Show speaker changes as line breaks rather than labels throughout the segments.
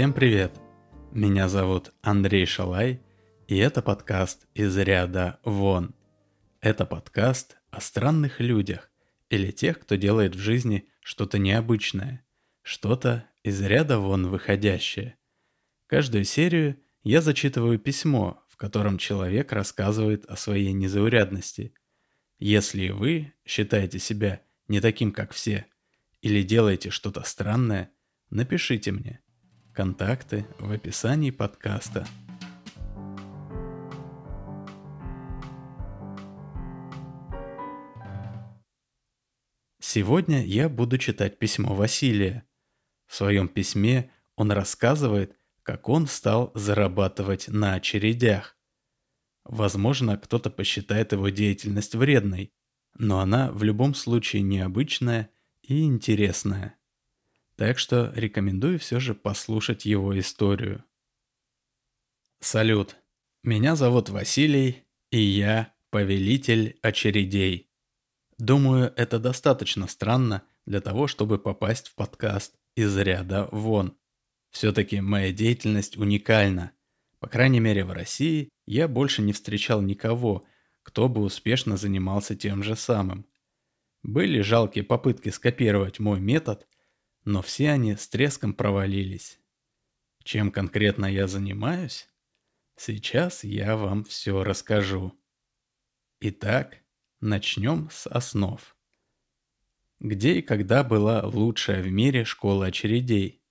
Всем привет! Меня зовут Андрей Шалай, и это подкаст из ряда «Вон». Это подкаст о странных людях или тех, кто делает в жизни что-то необычное, что-то из ряда вон выходящее. Каждую серию я зачитываю письмо, в котором человек рассказывает о своей незаурядности. Если вы считаете себя не таким, как все, или делаете что-то странное, напишите мне – Контакты в описании подкаста. Сегодня я буду читать письмо Василия. В своем письме он рассказывает, как он стал зарабатывать на очередях. Возможно, кто-то посчитает его деятельность вредной, но она в любом случае необычная и интересная. Так что рекомендую все же послушать его историю. Салют. Меня зовут Василий, и я повелитель очередей. Думаю, это достаточно странно для того, чтобы попасть в подкаст из ряда вон. Все-таки моя деятельность уникальна. По крайней мере в России я больше не встречал никого, кто бы успешно занимался тем же самым. Были жалкие попытки скопировать мой метод – но все они с треском провалились. Чем конкретно я занимаюсь? Сейчас я вам все расскажу. Итак, начнем с основ. Где и когда была лучшая в мире школа очередей?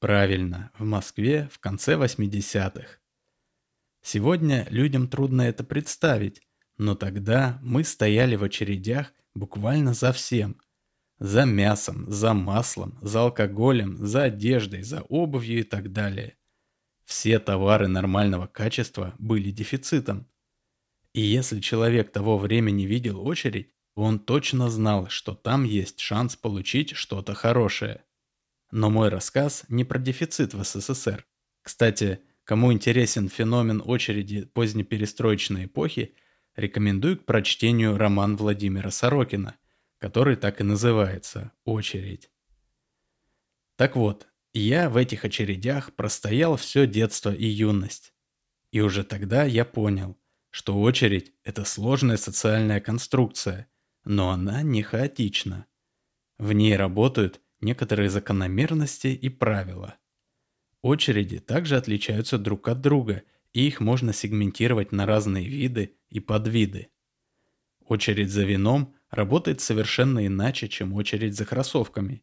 Правильно, в Москве в конце 80-х. Сегодня людям трудно это представить, но тогда мы стояли в очередях буквально за всем, за мясом, за маслом, за алкоголем, за одеждой, за обувью и так далее. Все товары нормального качества были дефицитом. И если человек того времени видел очередь, он точно знал, что там есть шанс получить что-то хорошее. Но мой рассказ не про дефицит в СССР. Кстати, кому интересен феномен очереди позднеперестроечной эпохи, рекомендую к прочтению роман Владимира Сорокина – который так и называется «очередь». Так вот, я в этих очередях простоял все детство и юность. И уже тогда я понял, что очередь – это сложная социальная конструкция, но она не хаотична. В ней работают некоторые закономерности и правила. Очереди также отличаются друг от друга, и их можно сегментировать на разные виды и подвиды. Очередь за вином работает совершенно иначе, чем очередь за кроссовками.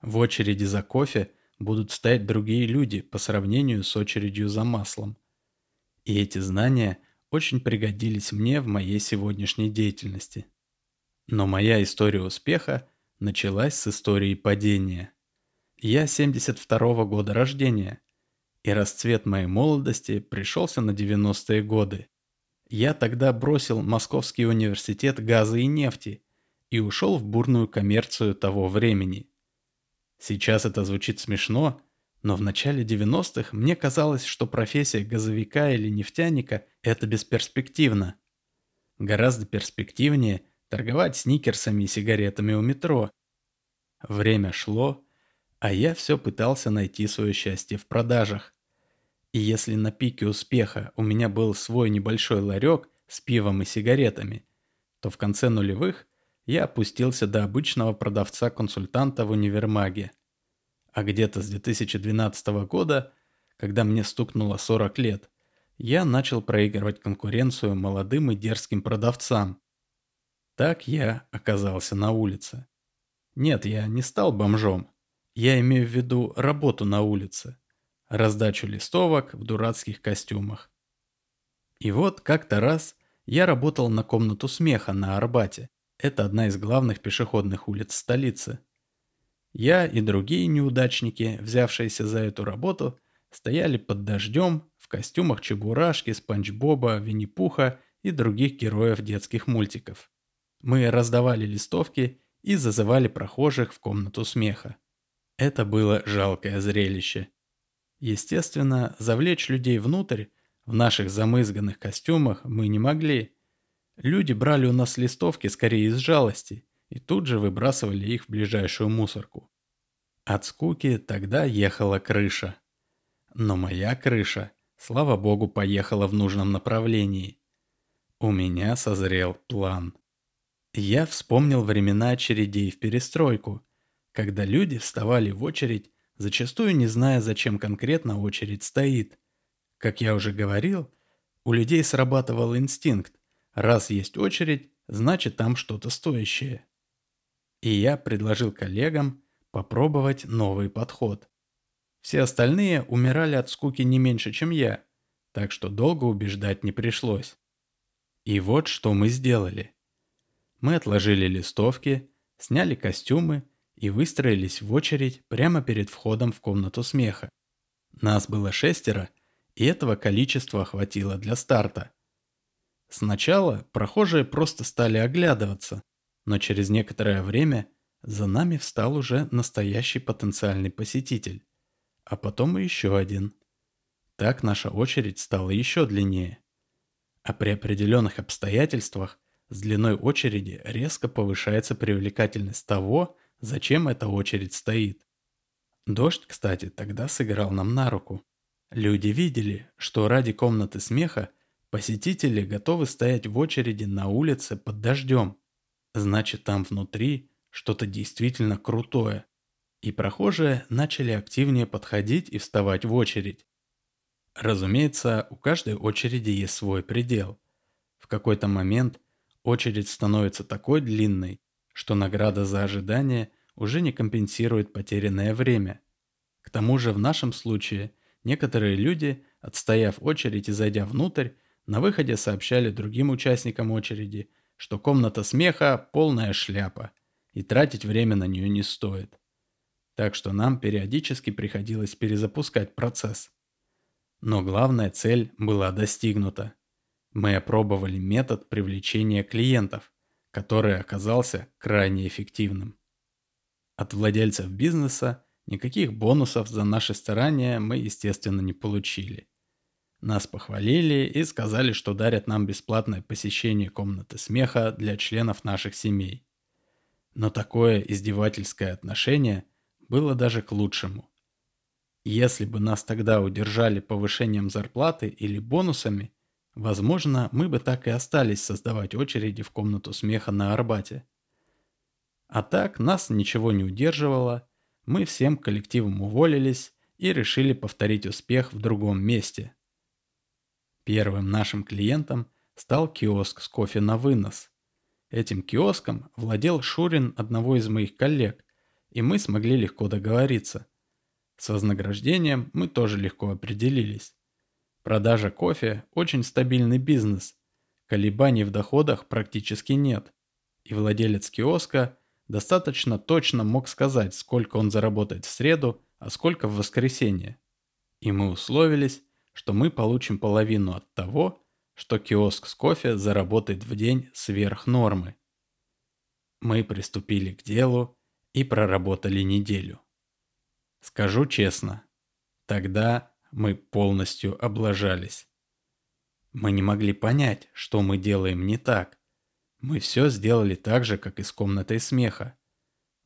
В очереди за кофе будут стоять другие люди по сравнению с очередью за маслом. И эти знания очень пригодились мне в моей сегодняшней деятельности. Но моя история успеха началась с истории падения. Я 72 -го года рождения, и расцвет моей молодости пришелся на 90-е годы. Я тогда бросил Московский университет газа и нефти и ушел в бурную коммерцию того времени. Сейчас это звучит смешно, но в начале 90-х мне казалось, что профессия газовика или нефтяника – это бесперспективно. Гораздо перспективнее торговать сникерсами и сигаретами у метро. Время шло, а я все пытался найти свое счастье в продажах. И если на пике успеха у меня был свой небольшой ларек с пивом и сигаретами, то в конце нулевых я опустился до обычного продавца-консультанта в универмаге. А где-то с 2012 года, когда мне стукнуло 40 лет, я начал проигрывать конкуренцию молодым и дерзким продавцам. Так я оказался на улице. Нет, я не стал бомжом. Я имею в виду работу на улице раздачу листовок в дурацких костюмах. И вот как-то раз я работал на комнату смеха на Арбате. Это одна из главных пешеходных улиц столицы. Я и другие неудачники, взявшиеся за эту работу, стояли под дождем в костюмах Чебурашки, Спанч Боба, Винни-Пуха и других героев детских мультиков. Мы раздавали листовки и зазывали прохожих в комнату смеха. Это было жалкое зрелище. Естественно, завлечь людей внутрь в наших замызганных костюмах мы не могли. Люди брали у нас листовки скорее из жалости и тут же выбрасывали их в ближайшую мусорку. От скуки тогда ехала крыша. Но моя крыша, слава богу, поехала в нужном направлении. У меня созрел план. Я вспомнил времена очередей в перестройку, когда люди вставали в очередь, зачастую не зная, зачем конкретно очередь стоит. Как я уже говорил, у людей срабатывал инстинкт. Раз есть очередь, значит там что-то стоящее. И я предложил коллегам попробовать новый подход. Все остальные умирали от скуки не меньше, чем я, так что долго убеждать не пришлось. И вот что мы сделали. Мы отложили листовки, сняли костюмы и выстроились в очередь прямо перед входом в комнату смеха. Нас было шестеро, и этого количества хватило для старта. Сначала прохожие просто стали оглядываться, но через некоторое время за нами встал уже настоящий потенциальный посетитель а потом и еще один. Так наша очередь стала еще длиннее. А при определенных обстоятельствах с длиной очереди резко повышается привлекательность того, зачем эта очередь стоит. Дождь, кстати, тогда сыграл нам на руку. Люди видели, что ради комнаты смеха посетители готовы стоять в очереди на улице под дождем. Значит, там внутри что-то действительно крутое и прохожие начали активнее подходить и вставать в очередь. Разумеется, у каждой очереди есть свой предел. В какой-то момент очередь становится такой длинной, что награда за ожидание уже не компенсирует потерянное время. К тому же в нашем случае некоторые люди, отстояв очередь и зайдя внутрь, на выходе сообщали другим участникам очереди, что комната смеха – полная шляпа, и тратить время на нее не стоит так что нам периодически приходилось перезапускать процесс. Но главная цель была достигнута. Мы опробовали метод привлечения клиентов, который оказался крайне эффективным. От владельцев бизнеса никаких бонусов за наши старания мы, естественно, не получили. Нас похвалили и сказали, что дарят нам бесплатное посещение комнаты смеха для членов наших семей. Но такое издевательское отношение – было даже к лучшему. Если бы нас тогда удержали повышением зарплаты или бонусами, возможно, мы бы так и остались создавать очереди в комнату смеха на Арбате. А так нас ничего не удерживало, мы всем коллективом уволились и решили повторить успех в другом месте. Первым нашим клиентом стал киоск с кофе на вынос. Этим киоском владел Шурин одного из моих коллег, и мы смогли легко договориться. С вознаграждением мы тоже легко определились. Продажа кофе – очень стабильный бизнес. Колебаний в доходах практически нет. И владелец киоска достаточно точно мог сказать, сколько он заработает в среду, а сколько в воскресенье. И мы условились, что мы получим половину от того, что киоск с кофе заработает в день сверх нормы. Мы приступили к делу, и проработали неделю. Скажу честно, тогда мы полностью облажались. Мы не могли понять, что мы делаем не так. Мы все сделали так же, как и с комнатой смеха.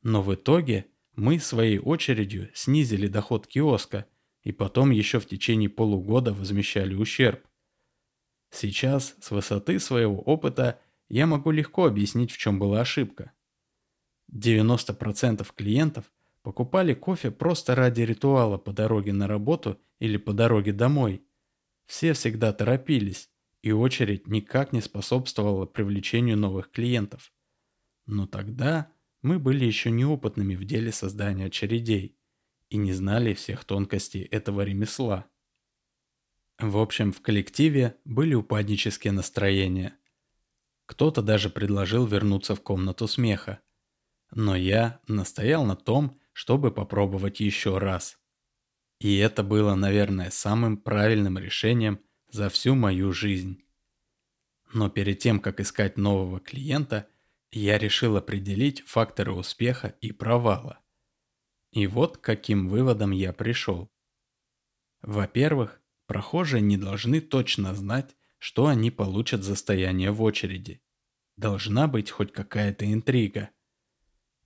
Но в итоге мы своей очередью снизили доход киоска и потом еще в течение полугода возмещали ущерб. Сейчас, с высоты своего опыта, я могу легко объяснить, в чем была ошибка. 90% клиентов покупали кофе просто ради ритуала по дороге на работу или по дороге домой. Все всегда торопились, и очередь никак не способствовала привлечению новых клиентов. Но тогда мы были еще неопытными в деле создания очередей и не знали всех тонкостей этого ремесла. В общем, в коллективе были упаднические настроения. Кто-то даже предложил вернуться в комнату смеха. Но я настоял на том, чтобы попробовать еще раз. И это было, наверное, самым правильным решением за всю мою жизнь. Но перед тем, как искать нового клиента, я решил определить факторы успеха и провала. И вот к каким выводам я пришел. Во-первых, прохожие не должны точно знать, что они получат за стояние в очереди. Должна быть хоть какая-то интрига –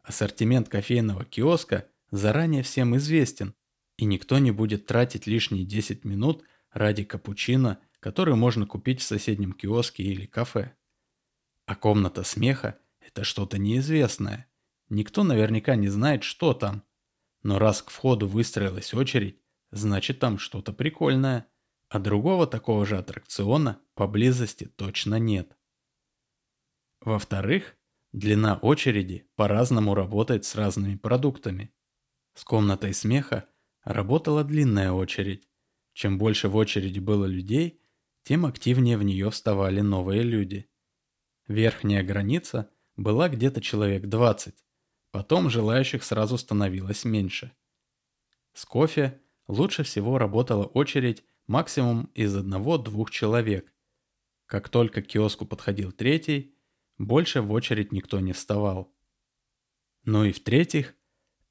Ассортимент кофейного киоска заранее всем известен. И никто не будет тратить лишние 10 минут ради капучино, который можно купить в соседнем киоске или кафе. А комната смеха – это что-то неизвестное. Никто наверняка не знает, что там. Но раз к входу выстроилась очередь, значит там что-то прикольное. А другого такого же аттракциона поблизости точно нет. Во-вторых, длина очереди по-разному работает с разными продуктами. С комнатой смеха работала длинная очередь. Чем больше в очереди было людей, тем активнее в нее вставали новые люди. Верхняя граница была где-то человек 20, потом желающих сразу становилось меньше. С кофе лучше всего работала очередь максимум из одного-двух человек. Как только к киоску подходил третий, больше в очередь никто не вставал. Ну и в-третьих,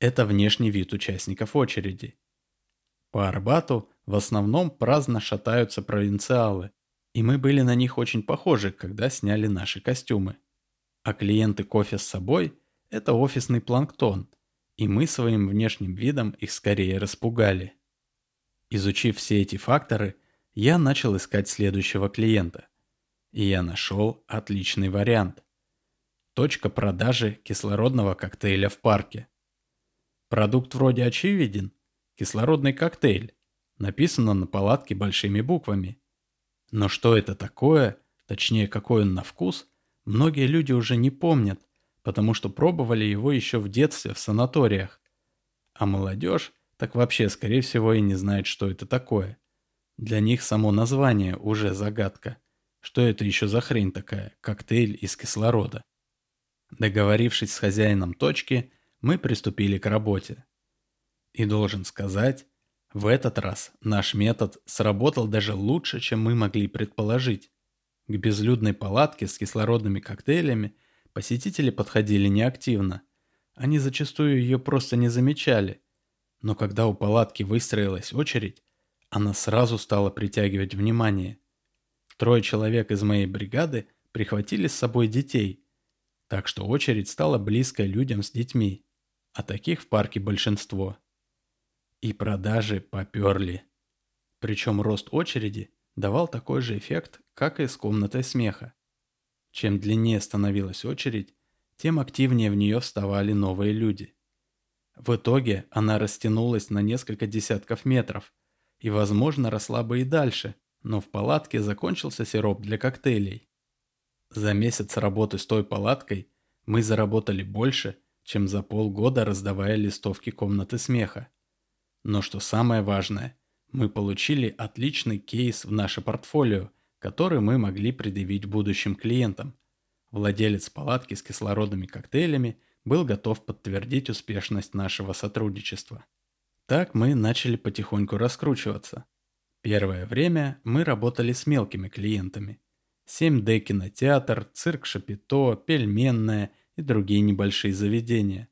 это внешний вид участников очереди. По Арбату в основном праздно шатаются провинциалы, и мы были на них очень похожи, когда сняли наши костюмы. А клиенты кофе с собой – это офисный планктон, и мы своим внешним видом их скорее распугали. Изучив все эти факторы, я начал искать следующего клиента. И я нашел отличный вариант. Точка продажи кислородного коктейля в парке. Продукт вроде очевиден. Кислородный коктейль. Написано на палатке большими буквами. Но что это такое, точнее какой он на вкус, многие люди уже не помнят, потому что пробовали его еще в детстве в санаториях. А молодежь так вообще, скорее всего, и не знает, что это такое. Для них само название уже загадка. Что это еще за хрень такая, коктейль из кислорода? Договорившись с хозяином точки, мы приступили к работе. И должен сказать, в этот раз наш метод сработал даже лучше, чем мы могли предположить. К безлюдной палатке с кислородными коктейлями посетители подходили неактивно. Они зачастую ее просто не замечали, но когда у палатки выстроилась очередь, она сразу стала притягивать внимание. Трое человек из моей бригады прихватили с собой детей, так что очередь стала близкой людям с детьми, а таких в парке большинство. И продажи поперли. Причем рост очереди давал такой же эффект, как и с комнатой смеха. Чем длиннее становилась очередь, тем активнее в нее вставали новые люди. В итоге она растянулась на несколько десятков метров и, возможно, росла бы и дальше, но в палатке закончился сироп для коктейлей. За месяц работы с той палаткой мы заработали больше, чем за полгода раздавая листовки комнаты смеха. Но что самое важное, мы получили отличный кейс в наше портфолио, который мы могли предъявить будущим клиентам. Владелец палатки с кислородными коктейлями – был готов подтвердить успешность нашего сотрудничества. Так мы начали потихоньку раскручиваться. Первое время мы работали с мелкими клиентами. 7D кинотеатр, цирк Шапито, пельменная и другие небольшие заведения.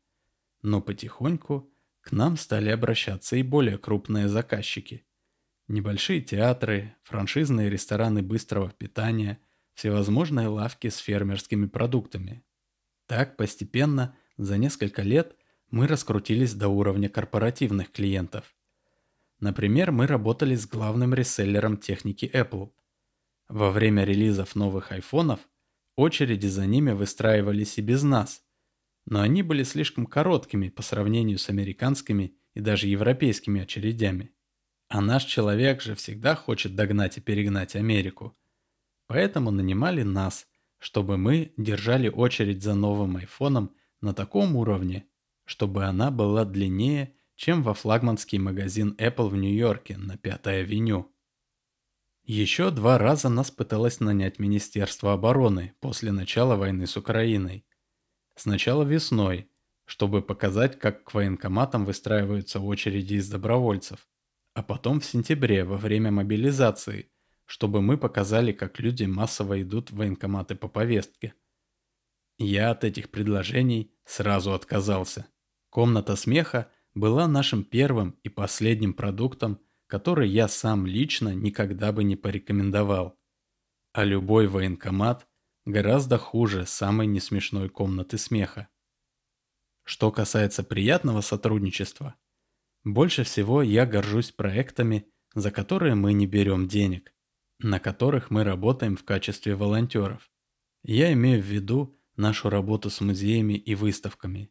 Но потихоньку к нам стали обращаться и более крупные заказчики. Небольшие театры, франшизные рестораны быстрого питания, всевозможные лавки с фермерскими продуктами. Так постепенно за несколько лет мы раскрутились до уровня корпоративных клиентов. Например, мы работали с главным реселлером техники Apple. Во время релизов новых айфонов очереди за ними выстраивались и без нас, но они были слишком короткими по сравнению с американскими и даже европейскими очередями. А наш человек же всегда хочет догнать и перегнать Америку. Поэтому нанимали нас, чтобы мы держали очередь за новым айфоном на таком уровне, чтобы она была длиннее, чем во флагманский магазин Apple в Нью-Йорке на Пятой авеню. Еще два раза нас пыталось нанять Министерство обороны после начала войны с Украиной. Сначала весной, чтобы показать, как к военкоматам выстраиваются очереди из добровольцев, а потом в сентябре во время мобилизации, чтобы мы показали, как люди массово идут в военкоматы по повестке. Я от этих предложений сразу отказался. Комната смеха была нашим первым и последним продуктом, который я сам лично никогда бы не порекомендовал. А любой военкомат гораздо хуже самой несмешной комнаты смеха. Что касается приятного сотрудничества, Больше всего я горжусь проектами, за которые мы не берем денег, на которых мы работаем в качестве волонтеров. Я имею в виду нашу работу с музеями и выставками.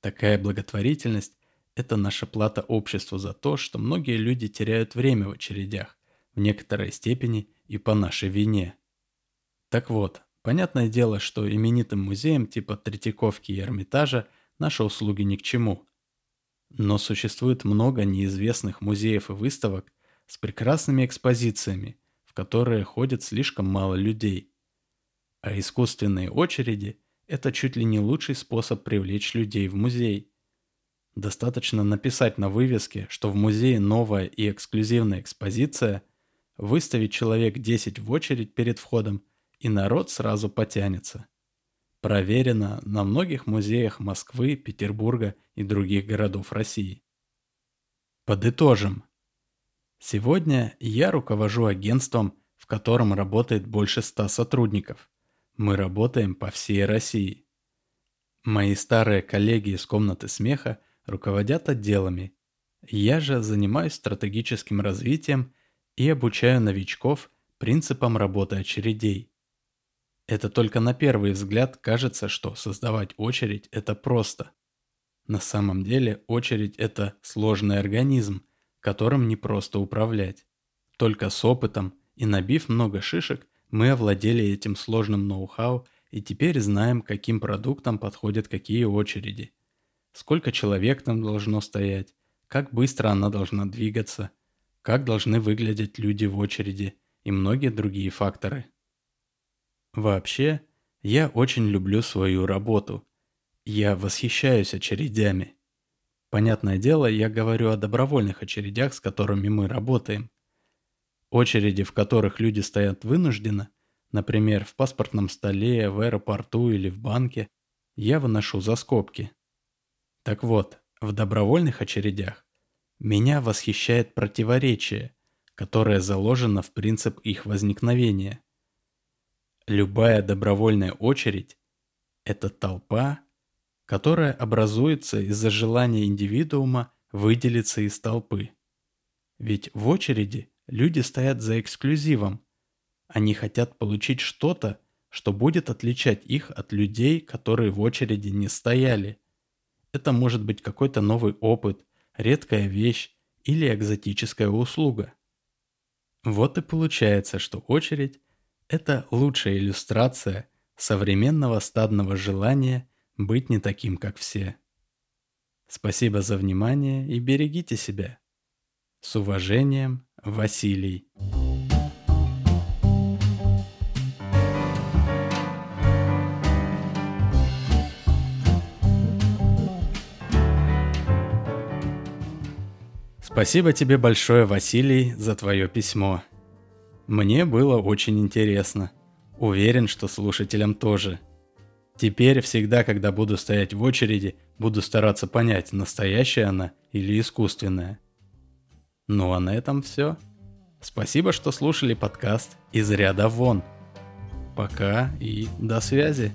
Такая благотворительность – это наша плата обществу за то, что многие люди теряют время в очередях, в некоторой степени и по нашей вине. Так вот, понятное дело, что именитым музеям типа Третьяковки и Эрмитажа наши услуги ни к чему. Но существует много неизвестных музеев и выставок с прекрасными экспозициями, в которые ходят слишком мало людей. А искусственные очереди – это чуть ли не лучший способ привлечь людей в музей. Достаточно написать на вывеске, что в музее новая и эксклюзивная экспозиция, выставить человек 10 в очередь перед входом, и народ сразу потянется. Проверено на многих музеях Москвы, Петербурга и других городов России. Подытожим. Сегодня я руковожу агентством, в котором работает больше ста сотрудников. Мы работаем по всей России. Мои старые коллеги из комнаты смеха руководят отделами. Я же занимаюсь стратегическим развитием и обучаю новичков принципам работы очередей. Это только на первый взгляд кажется, что создавать очередь – это просто. На самом деле очередь – это сложный организм, которым не просто управлять. Только с опытом и набив много шишек, мы овладели этим сложным ноу-хау и теперь знаем, каким продуктам подходят какие очереди. Сколько человек там должно стоять, как быстро она должна двигаться, как должны выглядеть люди в очереди и многие другие факторы. Вообще, я очень люблю свою работу. Я восхищаюсь очередями. Понятное дело, я говорю о добровольных очередях, с которыми мы работаем. Очереди, в которых люди стоят вынужденно, например, в паспортном столе, в аэропорту или в банке, я выношу за скобки. Так вот, в добровольных очередях меня восхищает противоречие, которое заложено в принцип их возникновения. Любая добровольная очередь – это толпа, которая образуется из-за желания индивидуума выделиться из толпы. Ведь в очереди люди стоят за эксклюзивом. Они хотят получить что-то, что будет отличать их от людей, которые в очереди не стояли. Это может быть какой-то новый опыт, редкая вещь или экзотическая услуга. Вот и получается, что очередь это лучшая иллюстрация современного стадного желания быть не таким, как все. Спасибо за внимание и берегите себя. С уважением, Василий. Спасибо тебе большое, Василий, за твое письмо. Мне было очень интересно. Уверен, что слушателям тоже. Теперь всегда, когда буду стоять в очереди, буду стараться понять, настоящая она или искусственная. Ну а на этом все. Спасибо, что слушали подкаст «Из ряда вон». Пока и до связи.